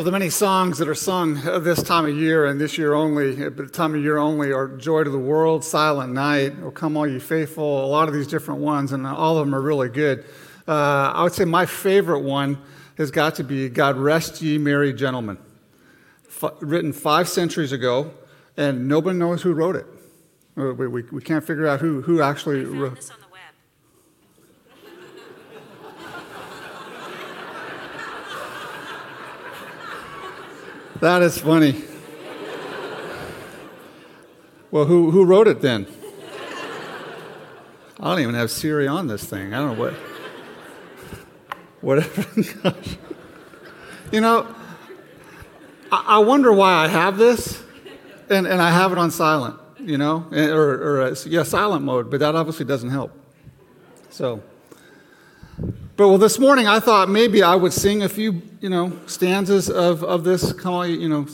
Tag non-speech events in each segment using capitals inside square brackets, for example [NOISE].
Of the many songs that are sung this time of year and this year only, at the time of year only, are Joy to the World, Silent Night, Oh Come All You Faithful, a lot of these different ones, and all of them are really good. Uh, I would say my favorite one has got to be God Rest Ye Merry Gentlemen, F- written five centuries ago, and nobody knows who wrote it. Uh, we, we, we can't figure out who, who actually wrote That is funny. Well, who, who wrote it then? I don't even have Siri on this thing. I don't know what. Whatever. [LAUGHS] you know, I, I, wonder why I have this, and, and I have it on silent, you know, or, or uh, yeah, silent mode, but that obviously doesn't help. So. But well, this morning I thought maybe I would sing a few, you know, stanzas of, of this, you know,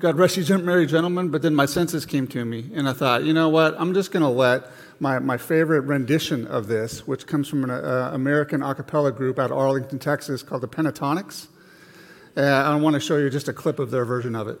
God rest you, merry gentlemen. But then my senses came to me, and I thought, you know what? I'm just going to let my, my favorite rendition of this, which comes from an uh, American a cappella group out of Arlington, Texas, called the Pentatonix. Uh, I want to show you just a clip of their version of it.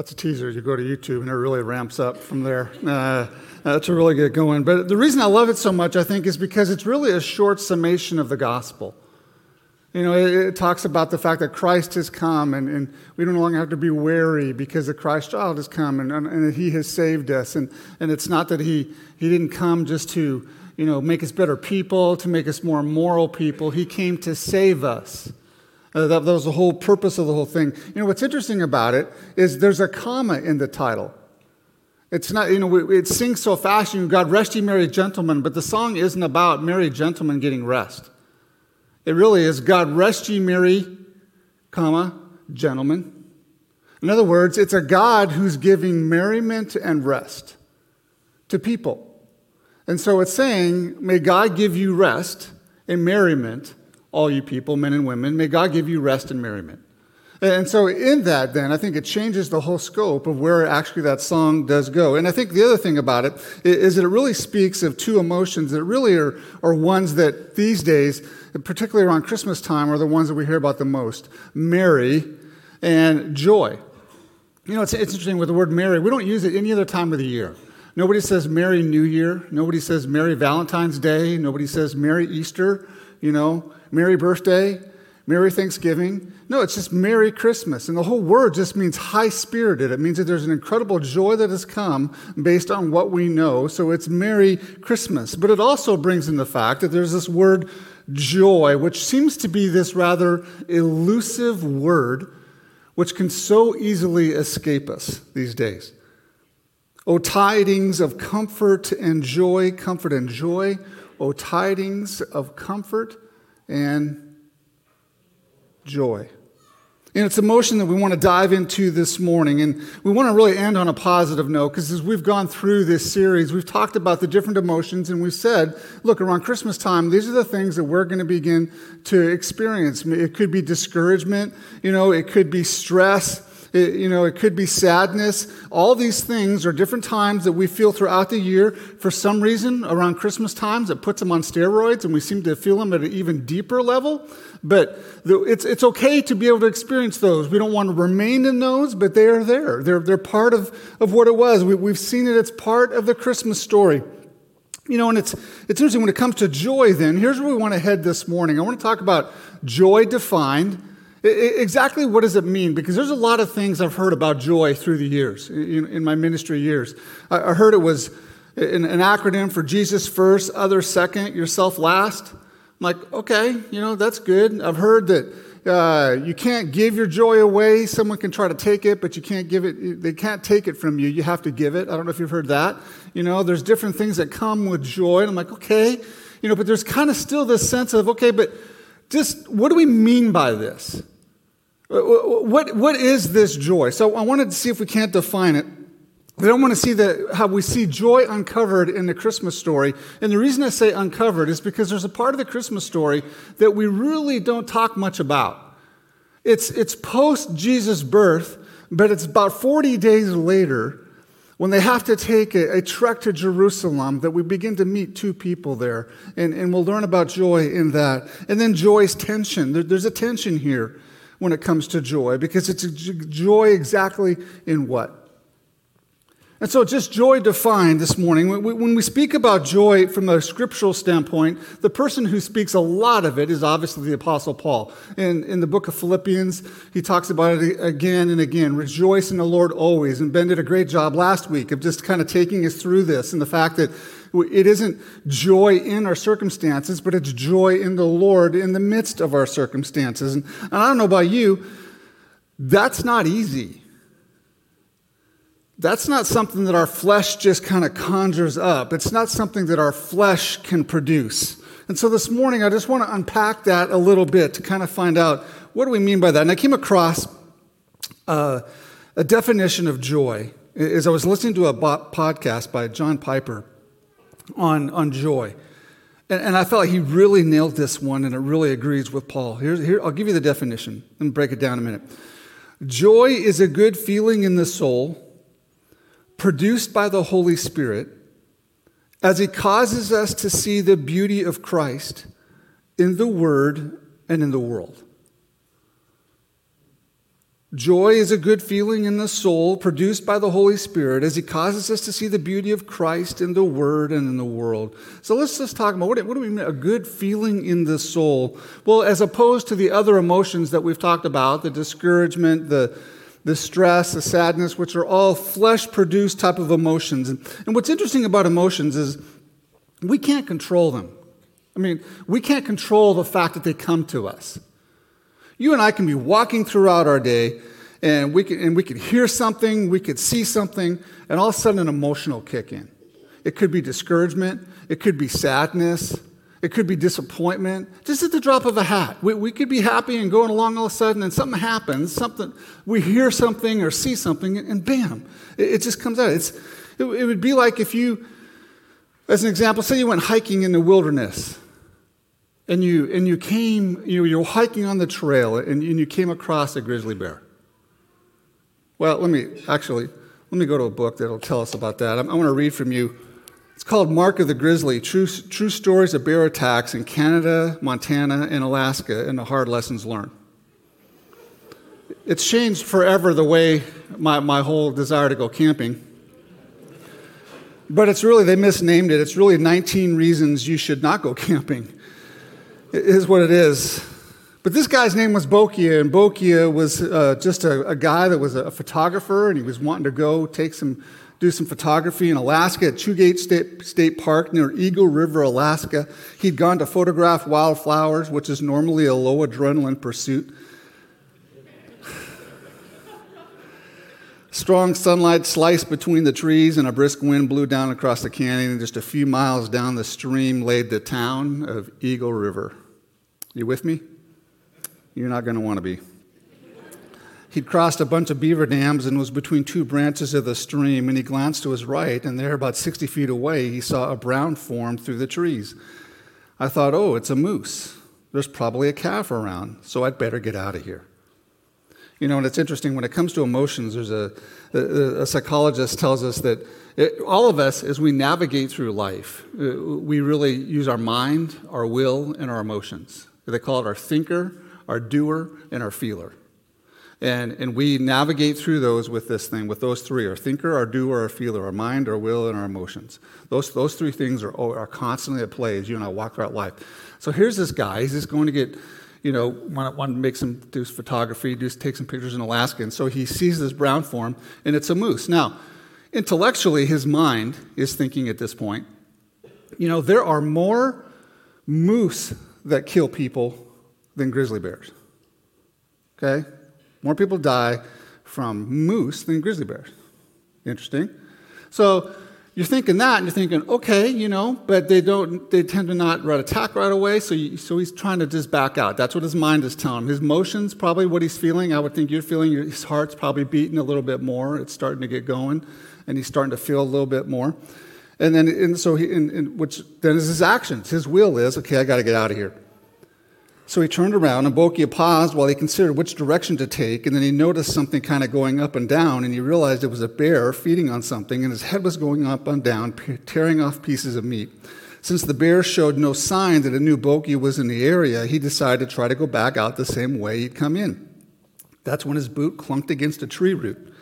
That's a teaser. You go to YouTube and it really ramps up from there. Uh, a really good going. But the reason I love it so much, I think, is because it's really a short summation of the gospel. You know, it, it talks about the fact that Christ has come and, and, we no longer have to be wary because the Christ child has come and, and, and he has saved us. And, and it's not that he, he didn't come just to, you know, make us better people, to make us more moral people. He came to save us. Uh, that, that was the whole purpose of the whole thing. You know, what's interesting about it is there's a comma in the title. It's not, you know, it sings so fast, you God rest ye merry gentlemen, but the song isn't about merry gentlemen getting rest. It really is God rest ye merry, comma, gentlemen. In other words, it's a God who's giving merriment and rest to people. And so it's saying, may God give you rest and merriment all you people, men and women. May God give you rest and merriment. And so, in that, then, I think it changes the whole scope of where actually that song does go. And I think the other thing about it is that it really speaks of two emotions that really are, are ones that these days, particularly around Christmas time, are the ones that we hear about the most merry and joy. You know, it's, it's interesting with the word merry, we don't use it any other time of the year. Nobody says Merry New Year. Nobody says Merry Valentine's Day. Nobody says Merry Easter. You know, Merry birthday, Merry Thanksgiving. No, it's just Merry Christmas. And the whole word just means high spirited. It means that there's an incredible joy that has come based on what we know. So it's Merry Christmas. But it also brings in the fact that there's this word joy, which seems to be this rather elusive word which can so easily escape us these days. O tidings of comfort and joy, comfort and joy. O tidings of comfort and joy. And it's emotion that we want to dive into this morning. And we want to really end on a positive note because as we've gone through this series, we've talked about the different emotions and we've said, look, around Christmas time, these are the things that we're going to begin to experience. It could be discouragement, you know, it could be stress, it, you know, it could be sadness. All these things are different times that we feel throughout the year. For some reason, around Christmas times, it puts them on steroids, and we seem to feel them at an even deeper level. But it's, it's okay to be able to experience those. We don't want to remain in those, but they are there. They're, they're part of, of what it was. We, we've seen it, it's part of the Christmas story. You know, and it's, it's interesting when it comes to joy, then, here's where we want to head this morning. I want to talk about joy defined Exactly what does it mean? Because there's a lot of things I've heard about joy through the years, in, my ministry years. I heard it was an, acronym for Jesus first, others second, yourself last. I'm like, okay, you know, that's good. I've heard that uh, you can't give your joy away. Someone can try to take it, but you can't give it. They can't take it from you. You have to give it. I don't know if you've heard that. You know, there's different things that come with joy. And I'm like, okay, You know, but there's kind of still this sense of, okay, but just what do we mean by this? What, what is this joy? So I wanted to see if we can't define it. I don't want to see that how we see joy uncovered in the Christmas story. And the reason I say uncovered is because there's a part of the Christmas story that we really don't talk much about. It's, it's post Jesus' birth, but it's about 40 days later when they have to take a, a, trek to Jerusalem that we begin to meet two people there. And, and we'll learn about joy in that. And then joy's tension. There, there's a tension here when it comes to joy because it's joy exactly in what? And so, just joy defined this morning. When we speak about joy from a scriptural standpoint, the person who speaks a lot of it is obviously the Apostle Paul. In, in the book of Philippians, he talks about it again and again. Rejoice in the Lord always. And Ben did a great job last week of just kind of taking us through this and the fact that it isn't joy in our circumstances, but it's joy in the Lord in the midst of our circumstances. And, and I don't know about you, that's not easy that's not something that our flesh just kind of conjures up. It's not something that our flesh can produce. And so this morning, I just want to unpack that a little bit to kind of find out what do we mean by that. And I came across uh, a definition of joy as I was listening to a podcast by John Piper on, on joy. And, and I felt like he really nailed this one, and it really agrees with Paul. Here's, here, I'll give you the definition. Me break it down a minute. Joy is a good feeling in the soul produced by the Holy Spirit as He causes us to see the beauty of Christ in the Word and in the world. Joy is a good feeling in the soul produced by the Holy Spirit as He causes us to see the beauty of Christ in the Word and in the world. So let's just talk about what, do we mean, a good feeling in the soul? Well, as opposed to the other emotions that we've talked about, the discouragement, the the stress, the sadness, which are all flesh produced type of emotions. And, and what's interesting about emotions is we can't control them. I mean, we can't control the fact that they come to us. You and I can be walking throughout our day and we can, and we could hear something, we could see something, and all of a sudden an emotional kick in. It could be discouragement, it could be sadness, it could be disappointment, just at the drop of a hat. We, we could be happy and going along all of a sudden, and something happens, something, we hear something or see something, and bam, it, it just comes out. It's, it, it would be like if you, as an example, say you went hiking in the wilderness and you, and you came, you, you were hiking on the trail and, and you came across a grizzly bear. Well, let me actually, let me go to a book that'll tell us about that. I, I want to read from you it's called Mark of the Grizzly True, True Stories of Bear Attacks in Canada, Montana, and Alaska, and the hard lessons learned. It's changed forever the way my, my whole desire to go camping. But it's really, they misnamed it. It's really 19 reasons you should not go [LAUGHS] camping, it is what it is. But this guy's name was Bokia, and Bokia was uh, just a, a, guy that was a photographer, and he was wanting to go take some do some photography in Alaska at Chugach State, State Park near Eagle River, Alaska. He'd gone to photograph wildflowers, which is normally a low adrenaline pursuit. [SIGHS] Strong sunlight sliced between the trees, and a brisk wind blew down across the canyon. And just a few miles down the stream laid the town of Eagle River. You with me? You're not going to want to be. He'd crossed a bunch of beaver dams and was between two branches of the stream, and he glanced to his right, and there, about 60 feet away, he saw a brown form through the trees. I thought, oh, it's a moose. There's probably a calf around, so I'd better get out of here. You know, and it's interesting when it comes to emotions, there's a, a, a psychologist tells us that it, all of us, as we navigate through life, uh, we really use our mind, our will, and our emotions. They call it our thinker, our doer, and our feeler. And, and we navigate through those with this thing, with those three our thinker, our doer, our feeler, our mind, our will, and our emotions. Those, those three things are, are constantly at play as you and I walk throughout life. So here's this guy. He's just going to get, you know, want, want to make some, do some photography, do, take some pictures in Alaska. And so he sees this brown form, and it's a moose. Now, intellectually, his mind is thinking at this point, you know, there are more moose that kill people than grizzly bears. Okay? More people die from moose than grizzly bears. Interesting. So you're thinking that, and you're thinking, okay, you know, but they don't, they tend to not attack right away, so, you, so he's trying to just back out. That's what his mind is telling him. His emotions, probably what he's feeling. I would think you're feeling his heart's probably beating a little bit more. It's starting to get going, and he's starting to feel a little bit more. And then, and so he, and, and which then is his actions. His will is, okay, I got to get out of here. So he turned around, and Bokia paused while he considered which direction to take, and then he noticed something kind of going up and down, and he realized it was a bear feeding on something, and his head was going up and down, tearing off pieces of meat. Since the bear showed no sign that a new Bokia was in the area, he decided to try to go back out the same way he'd come in. That's when his boot clunked against a tree root,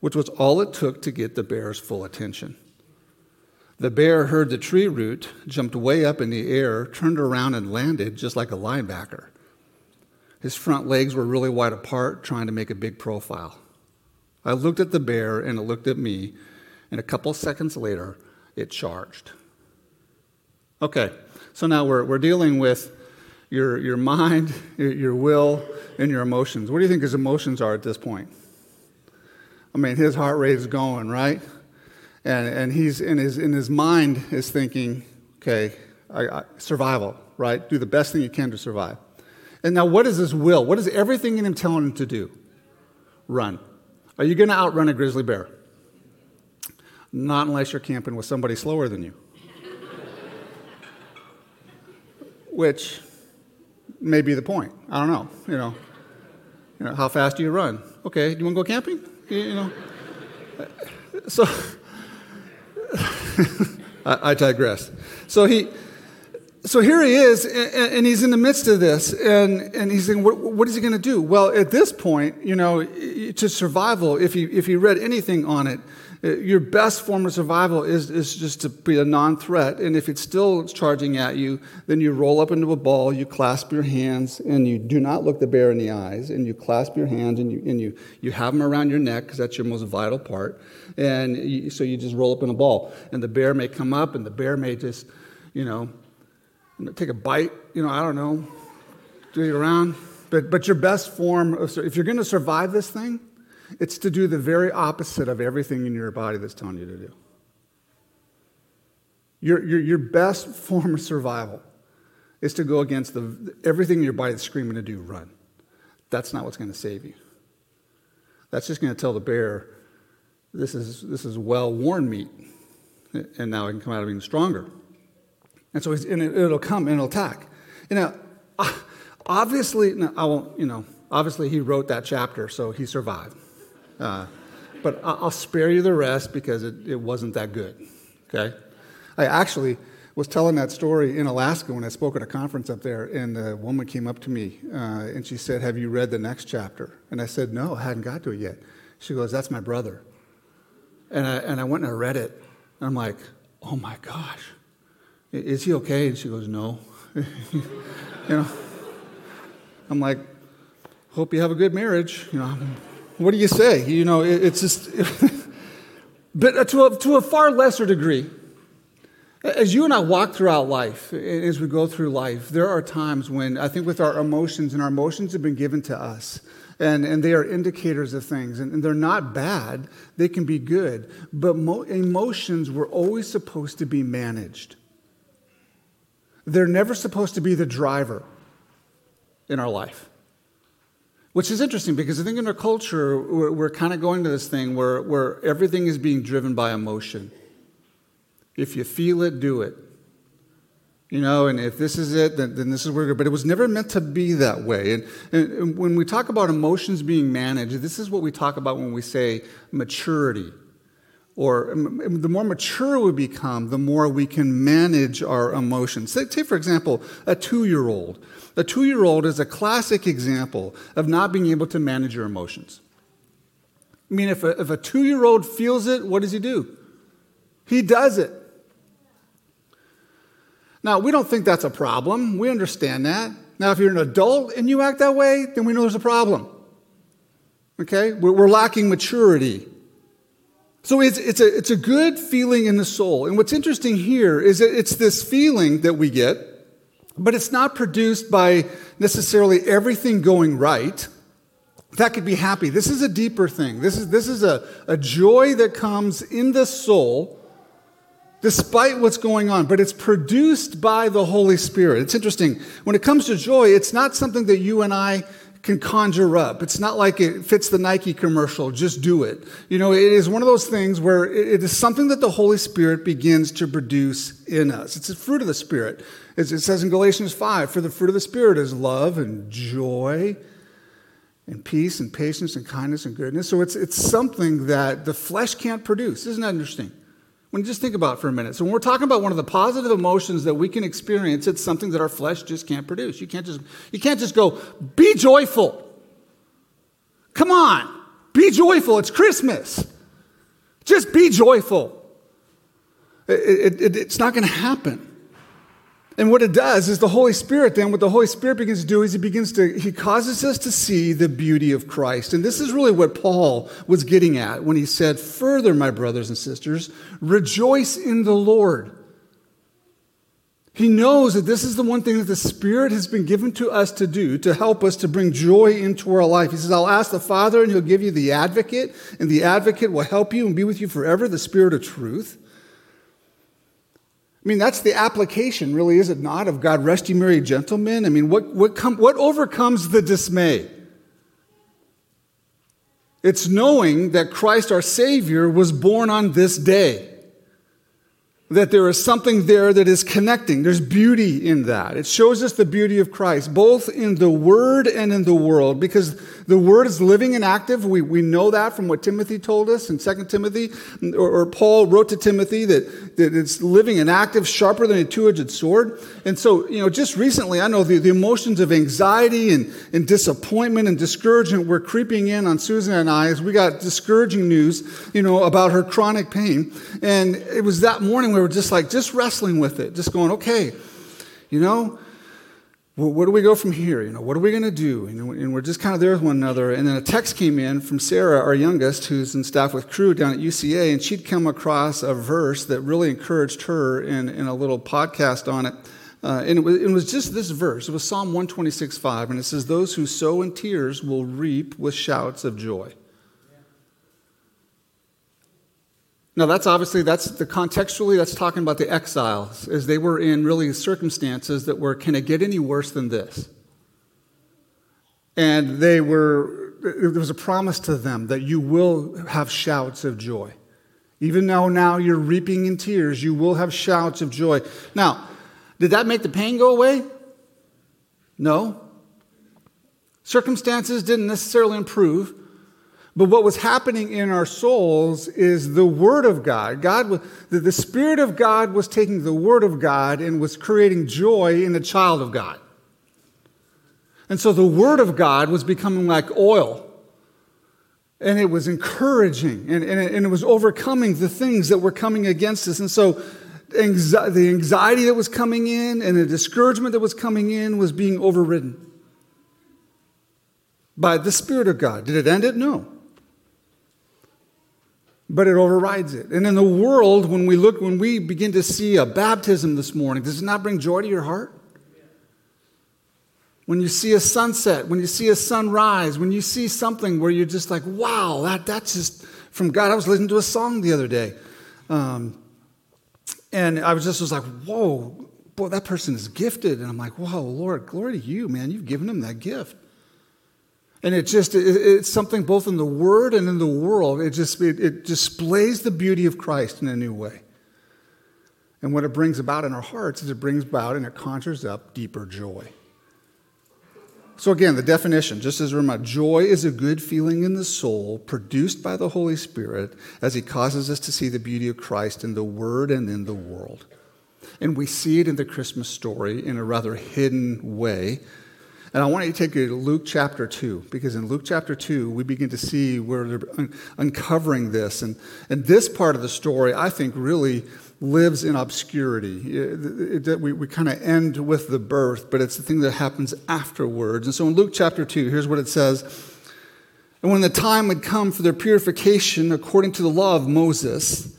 which was all it took to get the bear's full attention. The bear heard the tree root, jumped way up in the air, turned around, and landed just like a linebacker. His front legs were really wide apart, trying to make a big profile. I looked at the bear, and it looked at me, and a couple seconds later, it charged. Okay, so now we're, we're dealing with your, your mind, your, your will, and your emotions. What do you think his emotions are at this point? I mean, his heart rate is going, right? And, and he's in his, in his mind is thinking, okay, I, I, survival, right? Do the best thing you can to survive. And now, what is his will? What is everything in him telling him to do? Run. Are you going to outrun a grizzly bear? Not unless you're camping with somebody slower than you. [LAUGHS] Which may be the point. I don't know. You know, you know how fast do you run? Okay, do you want to go camping? You know. [LAUGHS] So [LAUGHS] I, I, digress. So he, so here he is, and, and, he's in the midst of this, and, and he's saying, what, what is he going to do? Well, at this point, you know, to survival, if you if you read anything on it, your best form of survival is, is just to be a non threat. And if it's still charging at you, then you roll up into a ball, you clasp your hands, and you do not look the bear in the eyes, and you clasp your hands and you, and you, you have them around your neck because that's your most vital part. And you, so you just roll up in a ball. And the bear may come up, and the bear may just, you know, take a bite, you know, I don't know, do it around. But, but your best form, of, if you're going to survive this thing, it's to do the very opposite of everything in your body that's telling you to do. Your, your, your best [LAUGHS] form of survival is to go against the, everything in your body that's screaming to do, run. That's not what's going to save you. That's just going to tell the bear, this is, this is well worn meat, and now it can come out of even stronger. And so and it, will come and it'll attack. You know, [LAUGHS] obviously, no, I won't, you know, obviously he wrote that chapter, so he survived. Uh, but I'll spare you the rest because it, it wasn't that good. Okay? I actually was telling that story in Alaska when I spoke at a conference up there, and a woman came up to me uh, and she said, Have you read the next chapter? And I said, No, I hadn't got to it yet. She goes, That's my brother. And I, and I went and I read it. And I'm like, Oh my gosh, is he okay? And she goes, No. [LAUGHS] you know, I'm like, Hope you have a good marriage. You know, what do you say? You know, it, it's just, [LAUGHS] but uh, to a, to a far lesser degree, as you and I walk throughout life, as we go through life, there are times when I think with our emotions, and our emotions have been given to us, and, and they are indicators of things, and, and they're not bad, they can be good, but mo- emotions were always supposed to be managed. They're never supposed to be the driver in our life. Which is interesting because I think in our culture, we're, we're kind of going to this thing where, where everything is being driven by emotion. If you feel it, do it. You know, and if this is it, then, then this is where we're But it was never meant to be that way. And, and, and when we talk about emotions being managed, this is what we talk about when we say maturity or the more mature we become, the more we can manage our emotions. Take, for example, a two year old. A two year old is a classic example of not being able to manage your emotions. I mean, if a, if a two year old feels it, what does he do? He does it. Now, we don't think that's a problem. We understand that. Now, if you're an adult and you act that way, then we know there's a problem. Okay? We're, we're lacking maturity. So it's, it's, a, it's a good feeling in the soul. And what's interesting here is that it's this feeling that we get, but it's not produced by necessarily everything going right. That could be happy. This is a deeper thing. This is, this is a, a joy that comes in the soul despite what's going on, but it's produced by the Holy Spirit. It's interesting. When it comes to joy, it's not something that you and I can conjure up. It's not like it fits the Nike commercial, just do it. You know, it is one of those things where it is something that the Holy Spirit begins to produce in us. It's a fruit of the Spirit. It says in Galatians 5 For the fruit of the Spirit is love and joy and peace and patience and kindness and goodness. So it's, it's something that the flesh can't produce. Isn't that interesting? When you just think about it for a minute. So when we're talking about one of the positive emotions that we can experience, it's something that our flesh just can't produce. You can't just, you can't just go, be joyful. Come on, be joyful. It's Christmas. Just be joyful. It, it, it, it's not going to happen. And what it does is the Holy Spirit, then, what the Holy Spirit begins to do is he begins to, he causes us to see the beauty of Christ. And this is really what Paul was getting at when he said, Further, my brothers and sisters, rejoice in the Lord. He knows that this is the one thing that the Spirit has been given to us to do to help us to bring joy into our life. He says, I'll ask the Father, and He'll give you the advocate, and the advocate will help you and be with you forever, the Spirit of truth. I mean, that's the application, really, is it not, of God rest ye merry gentlemen? I mean, what, what, com- what overcomes the dismay? It's knowing that Christ our Savior was born on this day that there is something there that is connecting. There's beauty in that. It shows us the beauty of Christ, both in the Word and in the world, because the Word is living and active. We, we know that from what Timothy told us in 2 Timothy, or, or Paul wrote to Timothy that, that it's living and active, sharper than a two edged sword. And so, you know, just recently, I know the, the emotions of anxiety and, and disappointment and discouragement were creeping in on Susan and I as we got discouraging news, you know, about her chronic pain. And it was that morning where were just like, just wrestling with it, just going, okay, you know, where do we go from here? You know, what are we going to do? And we're just kind of there with one another. And then a text came in from Sarah, our youngest, who's in staff with Cru down at UCA, and she'd come across a verse that really encouraged her in, in a little podcast on it. Uh, and it was, it was just this verse. It was Psalm 126, 5, and it says, Those who sow in tears will reap with shouts of joy. Now that's obviously that's the contextually that's talking about the exiles as they were in really circumstances that were can it get any worse than this? And they were there was a promise to them that you will have shouts of joy. Even though now you're reaping in tears, you will have shouts of joy. Now, did that make the pain go away? No. Circumstances didn't necessarily improve. But what was happening in our souls is the Word of God. God, the Spirit of God was taking the Word of God and was creating joy in the child of God. And so the Word of God was becoming like oil. And it was encouraging and, and, it, and it was overcoming the things that were coming against us. And so the anxiety that was coming in and the discouragement that was coming in was being overridden by the Spirit of God. Did it end it? No but it overrides it. And in the world, when we look, when we begin to see a baptism this morning, does it not bring joy to your heart? When you see a sunset, when you see a sunrise, when you see something where you're just like, wow, that, that's just from God. I was listening to a song the other day. Um, and I was just was like, whoa, boy, that person is gifted. And I'm like, wow, Lord, glory to you, man. You've given him that gift. And it just, it's something both in the Word and in the world. It just, it, it displays the beauty of Christ in a new way. And what it brings about in our hearts is it brings about and it conjures up deeper joy. So, again, the definition, just as a reminder joy is a good feeling in the soul produced by the Holy Spirit as He causes us to see the beauty of Christ in the Word and in the world. And we see it in the Christmas story in a rather hidden way and I want you to take you to Luke chapter 2, because in Luke chapter 2, we begin to see where they're un- uncovering this. And, and this part of the story, I think, really lives in obscurity. It, it, we we kind of end with the birth, but it's the thing that happens afterwards. And so in Luke chapter 2, here's what it says. And when the time had come for their purification according to the law of Moses,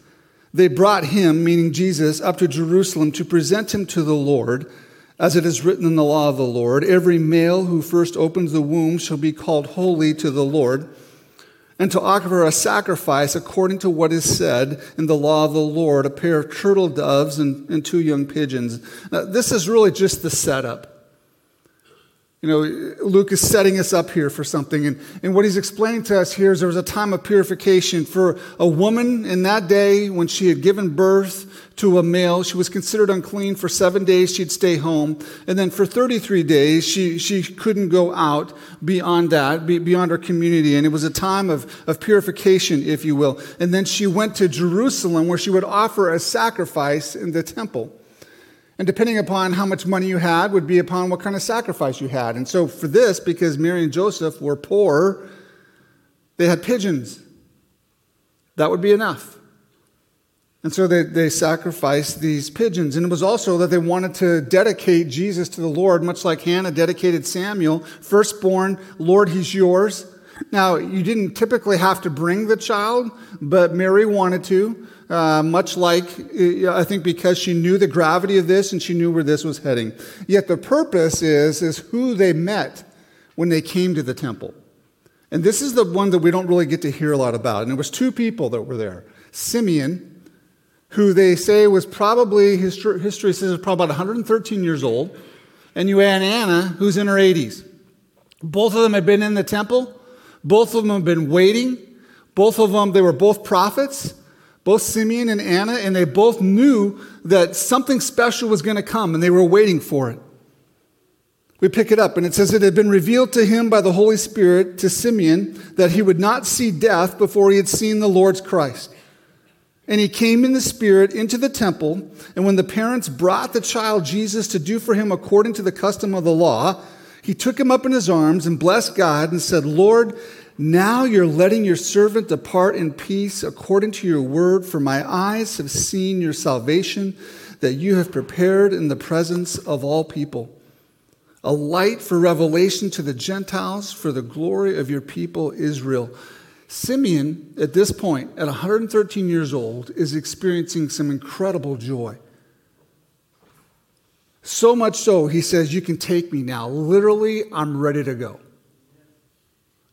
they brought him, meaning Jesus, up to Jerusalem to present him to the Lord. As it is written in the law of the Lord, every male who first opens the womb shall be called holy to the Lord, and to offer a sacrifice according to what is said in the law of the Lord a pair of turtle doves and, and two young pigeons. Now, this is really just the setup. You know, Luke is setting us up here for something. And, and what he's explaining to us here is there was a time of purification for a woman in that day when she had given birth to a male. She was considered unclean. For seven days, she'd stay home. And then for 33 days, she, she couldn't go out beyond that, beyond her community. And it was a time of, of purification, if you will. And then she went to Jerusalem where she would offer a sacrifice in the temple. And depending upon how much money you had, would be upon what kind of sacrifice you had. And so, for this, because Mary and Joseph were poor, they had pigeons. That would be enough. And so they, they sacrificed these pigeons. And it was also that they wanted to dedicate Jesus to the Lord, much like Hannah dedicated Samuel. Firstborn, Lord, he's yours. Now, you didn't typically have to bring the child, but Mary wanted to. Uh, much like, uh, I think, because she knew the gravity of this and she knew where this was heading. Yet the purpose is, is who they met when they came to the temple. And this is the one that we don't really get to hear a lot about. And it was two people that were there. Simeon, who they say was probably, history, history says, probably about 113 years old. And you had Anna, who's in her 80s. Both of them had been in the temple. Both of them have been waiting. Both of them, they were both prophets both Simeon and Anna, and they both knew that something special was going to come, and they were waiting for it. We pick it up, and it says it had been revealed to him by the Holy Spirit, to Simeon, that he would not see death before he had seen the Lord's Christ. And he came in the Spirit into the temple, and when the parents brought the child Jesus to do for him according to the custom of the law, he took him up in his arms and blessed God and said, Lord, now you're letting your servant depart in peace according to your word, for my eyes have seen your salvation that you have prepared in the presence of all people. A light for revelation to the Gentiles, for the glory of your people Israel. Simeon, at this point, at 113 years old, is experiencing some incredible joy. So much so, he says, You can take me now. Literally, I'm ready to go.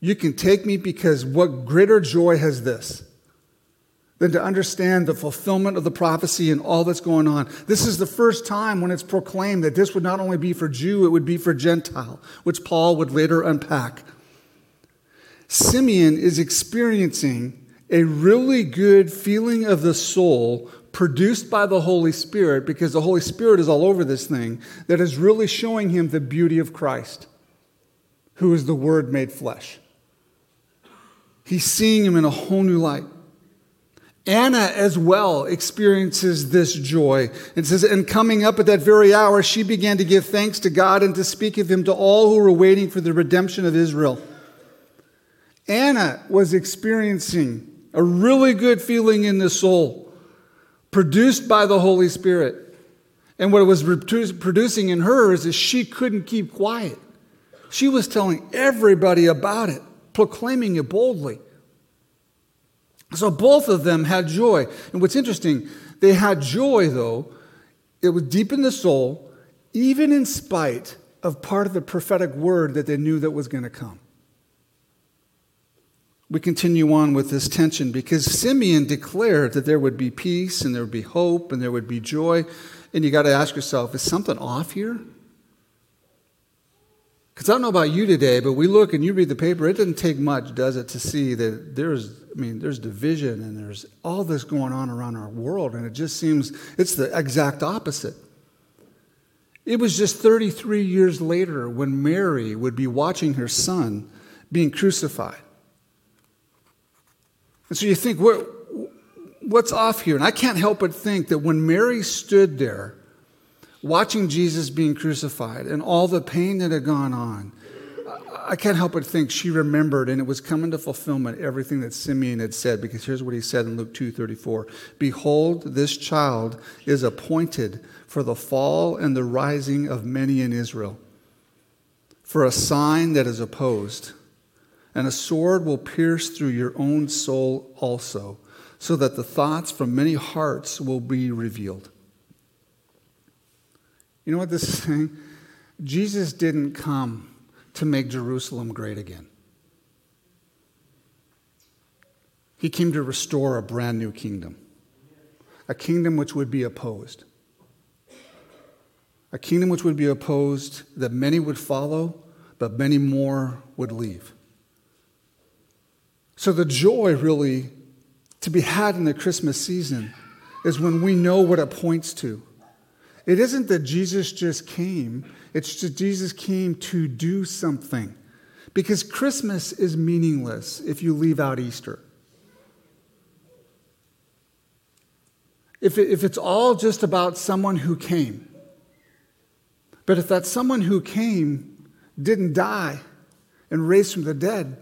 You can take me because what greater joy has this than to understand the fulfillment of the prophecy and all that's going on? This is the first time when it's proclaimed that this would not only be for Jew, it would be for Gentile, which Paul would later unpack. Simeon is experiencing a really good feeling of the soul produced by the Holy Spirit, because the Holy Spirit is all over this thing, that is really showing him the beauty of Christ, who is the Word made flesh. He's seeing him in a whole new light. Anna as well experiences this joy. It says, and coming up at that very hour, she began to give thanks to God and to speak of him to all who were waiting for the redemption of Israel. Anna was experiencing a really good feeling in the soul, produced by the Holy Spirit. And what it was producing in her is that she couldn't keep quiet. She was telling everybody about it proclaiming it boldly. So both of them had joy. And what's interesting, they had joy, though, it was deep in the soul, even in spite of part of the prophetic word that they knew that was going to come. We continue on with this tension because Simeon declared that there would be peace and there would be hope and there would be joy. And you got to ask yourself, is something off here? Because I don't know about you today, but we look and you read the paper, it doesn't take much, does it, to see that there's, I mean, there's division and there's all this going on around our world, and it just seems it's the exact opposite. It was just 33 years later when Mary would be watching her son being crucified. And so you think, what, what's off here? And I can't help but think that when Mary stood there watching Jesus being crucified and all the pain that had gone on, I can't help but think she remembered and it was coming to fulfillment everything that Simeon had said because here's what he said in Luke 2:34 Behold this child is appointed for the fall and the rising of many in Israel for a sign that is opposed and a sword will pierce through your own soul also so that the thoughts from many hearts will be revealed you know what this is saying? Jesus didn't come to make Jerusalem great again. He came to restore a brand new kingdom, a kingdom which would be opposed. A kingdom which would be opposed, that many would follow, but many more would leave. So, the joy really to be had in the Christmas season is when we know what it points to. It isn't that Jesus just came, it's that Jesus came to do something. Because Christmas is meaningless if you leave out Easter. If, it, if it's all just about someone who came, but if that someone who came didn't die and raised from the dead,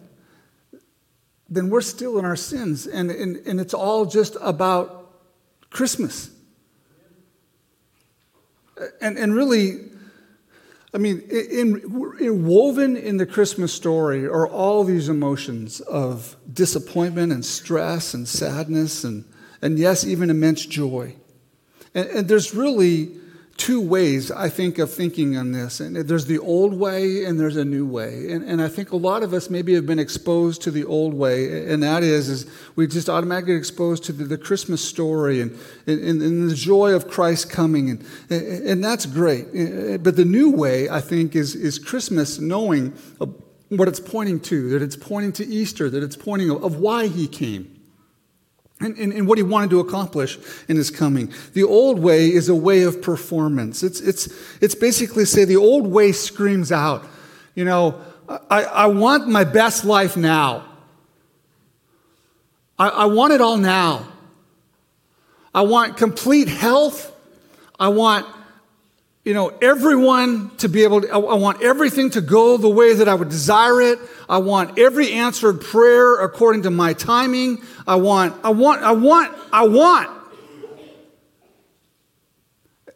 then we're still in our sins. And, and, and it's all just about Christmas. And, and really, I mean, in, in, woven in the Christmas story are all these emotions of disappointment and stress and sadness and, and yes, even immense joy. And, and there's really two ways, I think, of thinking on this. And there's the old way and there's a new way. And, and I think a lot of us maybe have been exposed to the old way, and that is, is we just automatically exposed to the, the Christmas story and, and, and, the joy of Christ coming. And, and that's great. But the new way, I think, is, is Christmas knowing what it's pointing to, that it's pointing to Easter, that it's pointing of, of why he came and, and, and, what he wanted to accomplish in his coming. The old way is a way of performance. It's, it's, it's basically say the old way screams out, you know, I, I want my best life now. I, I want it all now. I want complete health. I want you know, everyone to be able to, I want everything to go the way that I would desire it. I want every answered prayer according to my timing. I want, I want, I want, I want.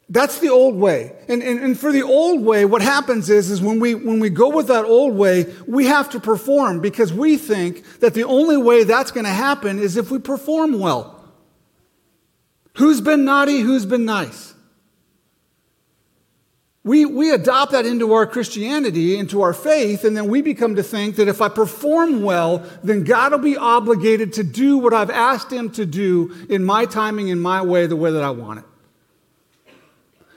That's the old way. And, and, and for the old way, what happens is, is when we, when we go with that old way, we have to perform because we think that the only way that's going to happen is if we perform well. Who's been naughty? Who's been nice? We, we adopt that into our Christianity, into our faith, and then we become to think that if I perform well, then God will be obligated to do what I've asked Him to do in my timing, in my way, the way that I want it.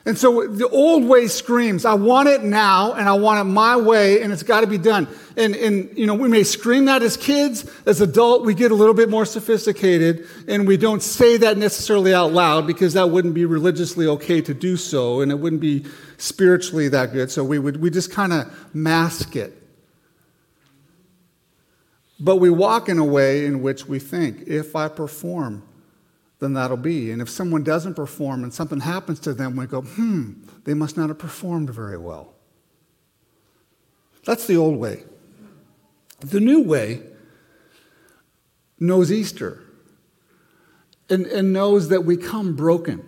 And so the old way screams, I want it now and I want it my way and it's got to be done. And, and, you know, we may scream that as kids. As adult, we get a little bit more sophisticated and we don't say that necessarily out loud because that wouldn't be religiously okay to do so and it wouldn't be spiritually that good. So we would, we just kind of mask it. But we walk in a way in which we think, if I perform, then that'll be. And if someone doesn't perform and something happens to them, we go, hmm, they must not have performed very well. That's the old way. The new way knows Easter and, and knows that we come broken.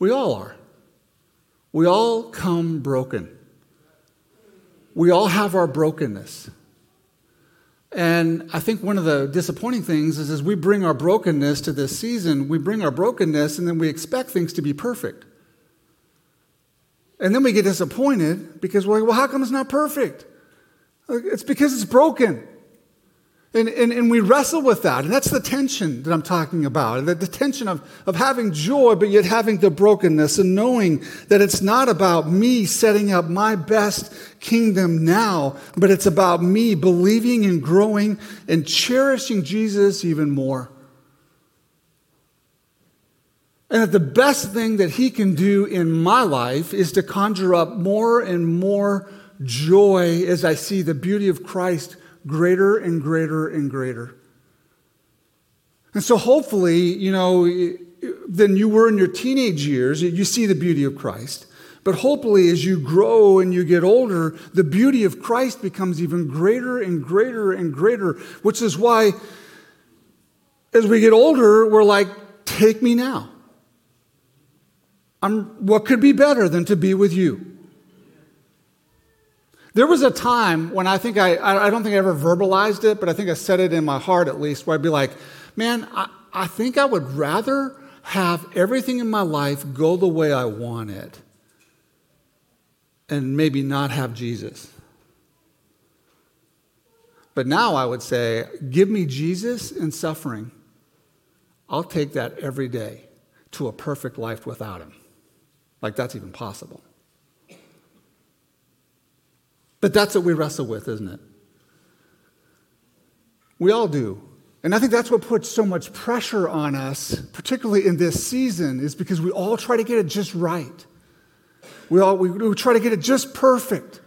We all are. We all come broken. We all have our brokenness. And I think one of the disappointing things is as we bring our brokenness to this season, we bring our brokenness and then we expect things to be perfect. And then we get disappointed because we're like, well, how come it's not perfect? It's because it's broken. And, and, and we wrestle with that. And that's the tension that I'm talking about. The, the tension of, of having joy, but yet having the brokenness and knowing that it's not about me setting up my best kingdom now, but it's about me believing and growing and cherishing Jesus even more. And that the best thing that he can do in my life is to conjure up more and more joy as I see the beauty of Christ greater and greater and greater. And so, hopefully, you know, than you were in your teenage years, you see the beauty of Christ. But hopefully, as you grow and you get older, the beauty of Christ becomes even greater and greater and greater, which is why, as we get older, we're like, take me now. I'm, what could be better than to be with you? There was a time when I think I, I don't think I ever verbalized it, but I think I said it in my heart at least, where I'd be like, man, I, I think I would rather have everything in my life go the way I want it and maybe not have Jesus. But now I would say, give me Jesus in suffering. I'll take that every day to a perfect life without him. Like that's even possible. But that's what we wrestle with, isn't it? We all do. And I think that's what puts so much pressure on us, particularly in this season, is because we all try to get it just right. We all we, we try to get it just perfect.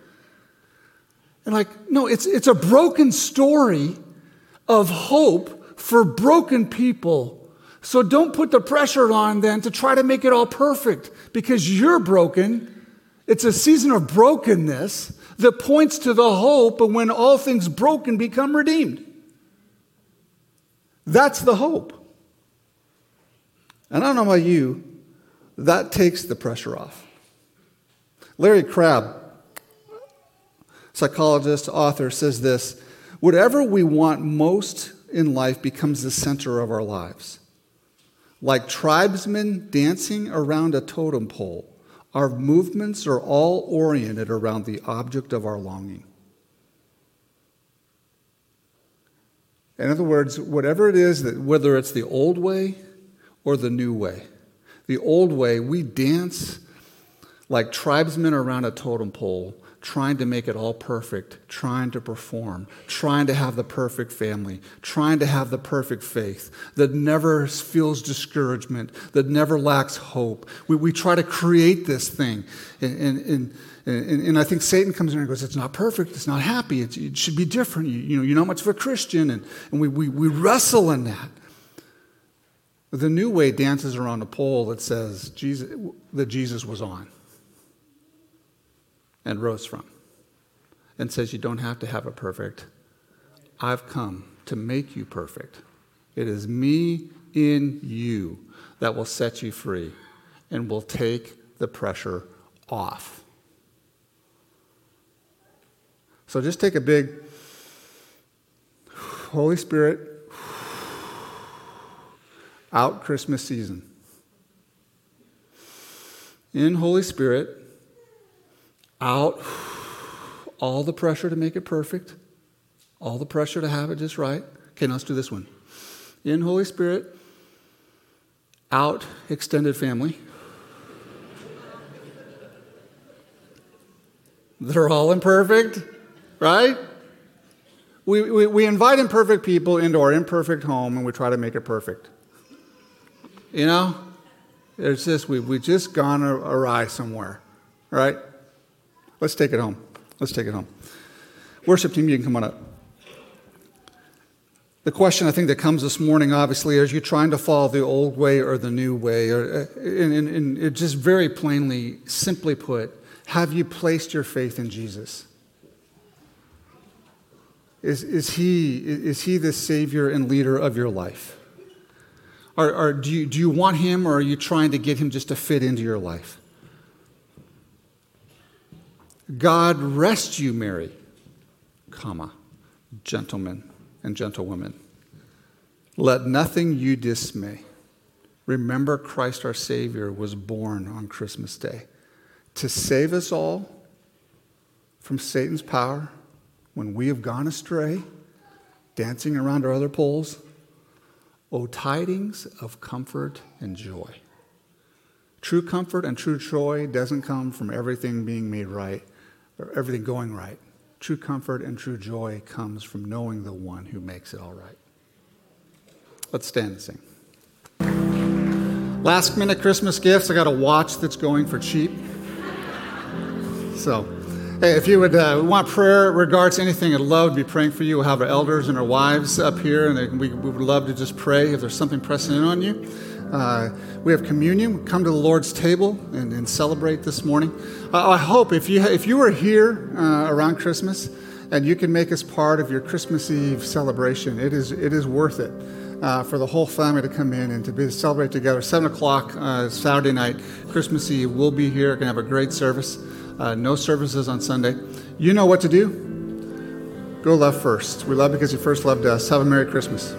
And like, no, it's it's a broken story of hope for broken people. So don't put the pressure on then to try to make it all perfect because you're broken. It's a season of brokenness that points to the hope of when all things broken become redeemed. That's the hope. And I don't know about you, that takes the pressure off. Larry Crabb, psychologist, author, says this Whatever we want most in life becomes the center of our lives. Like tribesmen dancing around a totem pole, our movements are all oriented around the object of our longing. In other words, whatever it is that, whether it's the old way or the new way, the old way, we dance like tribesmen around a totem pole, trying to make it all perfect, trying to perform, trying to have the perfect family, trying to have the perfect faith that never feels discouragement, that never lacks hope. We, we try to create this thing. And, and, and and, I think Satan comes in and goes, It's not perfect, it's not happy, it's, it should be different. You, you, know, you're not much of a Christian. And, and we, we, we wrestle in that. The new way dances around a pole that says Jesus, that Jesus was on and rose from and says, You don't have to have it perfect. I've come to make you perfect. It is me in you that will set you free and will take the pressure off. So just take a big Holy Spirit out Christmas season. In Holy Spirit, out [SIGHS] all the pressure to make it perfect, all the pressure to have it just right. Okay, now let's do this one. In Holy Spirit, out extended family. They're all imperfect right? We, we, we invite imperfect people into our imperfect home and we try to make it perfect. You know? It's just, we, we've just gone awry somewhere, right? Let's take it home. Let's take it home. Worship team, you can come on up. The question I think that comes this morning, obviously, is you trying to follow the old way or the new way? Or, uh, and, and, and just very plainly, simply put, have you placed your faith in Jesus? Is, is, he, is he the Savior and leader of your life? Or, or do, you, do you want him, or are you trying to get him just to fit into your life? God rest you, Mary, comma, gentlemen and gentlewomen. Let nothing you dismay. Remember, Christ our Savior was born on Christmas Day to save us all from Satan's power when we have gone astray, dancing around our other poles, O tidings of comfort and joy. True comfort and true joy doesn't come from everything being made right everything going right. True comfort and true joy comes from knowing the one who makes it all right. Let's stand and sing. Last minute Christmas gifts. I got a watch that's going for cheap. So. Hey, if you would uh, want prayer regards anything, I'd love to be praying for you. We'll have our elders and our wives up here, and we, we would love to just pray if there's something pressing in on you. Uh, we have communion. Come to the Lord's table and, and celebrate this morning. Uh, I hope if you if you are here uh, around Christmas and you can make us part of your Christmas Eve celebration, it is it is worth it. Uh, for the whole family to come in and to be to celebrate together. Seven o'clock uh, Saturday night, Christmas Eve. We'll be here. To have a great service uh, no services on Sunday. You know what to do. Go love first. We love because you first loved us. Have a Merry Christmas.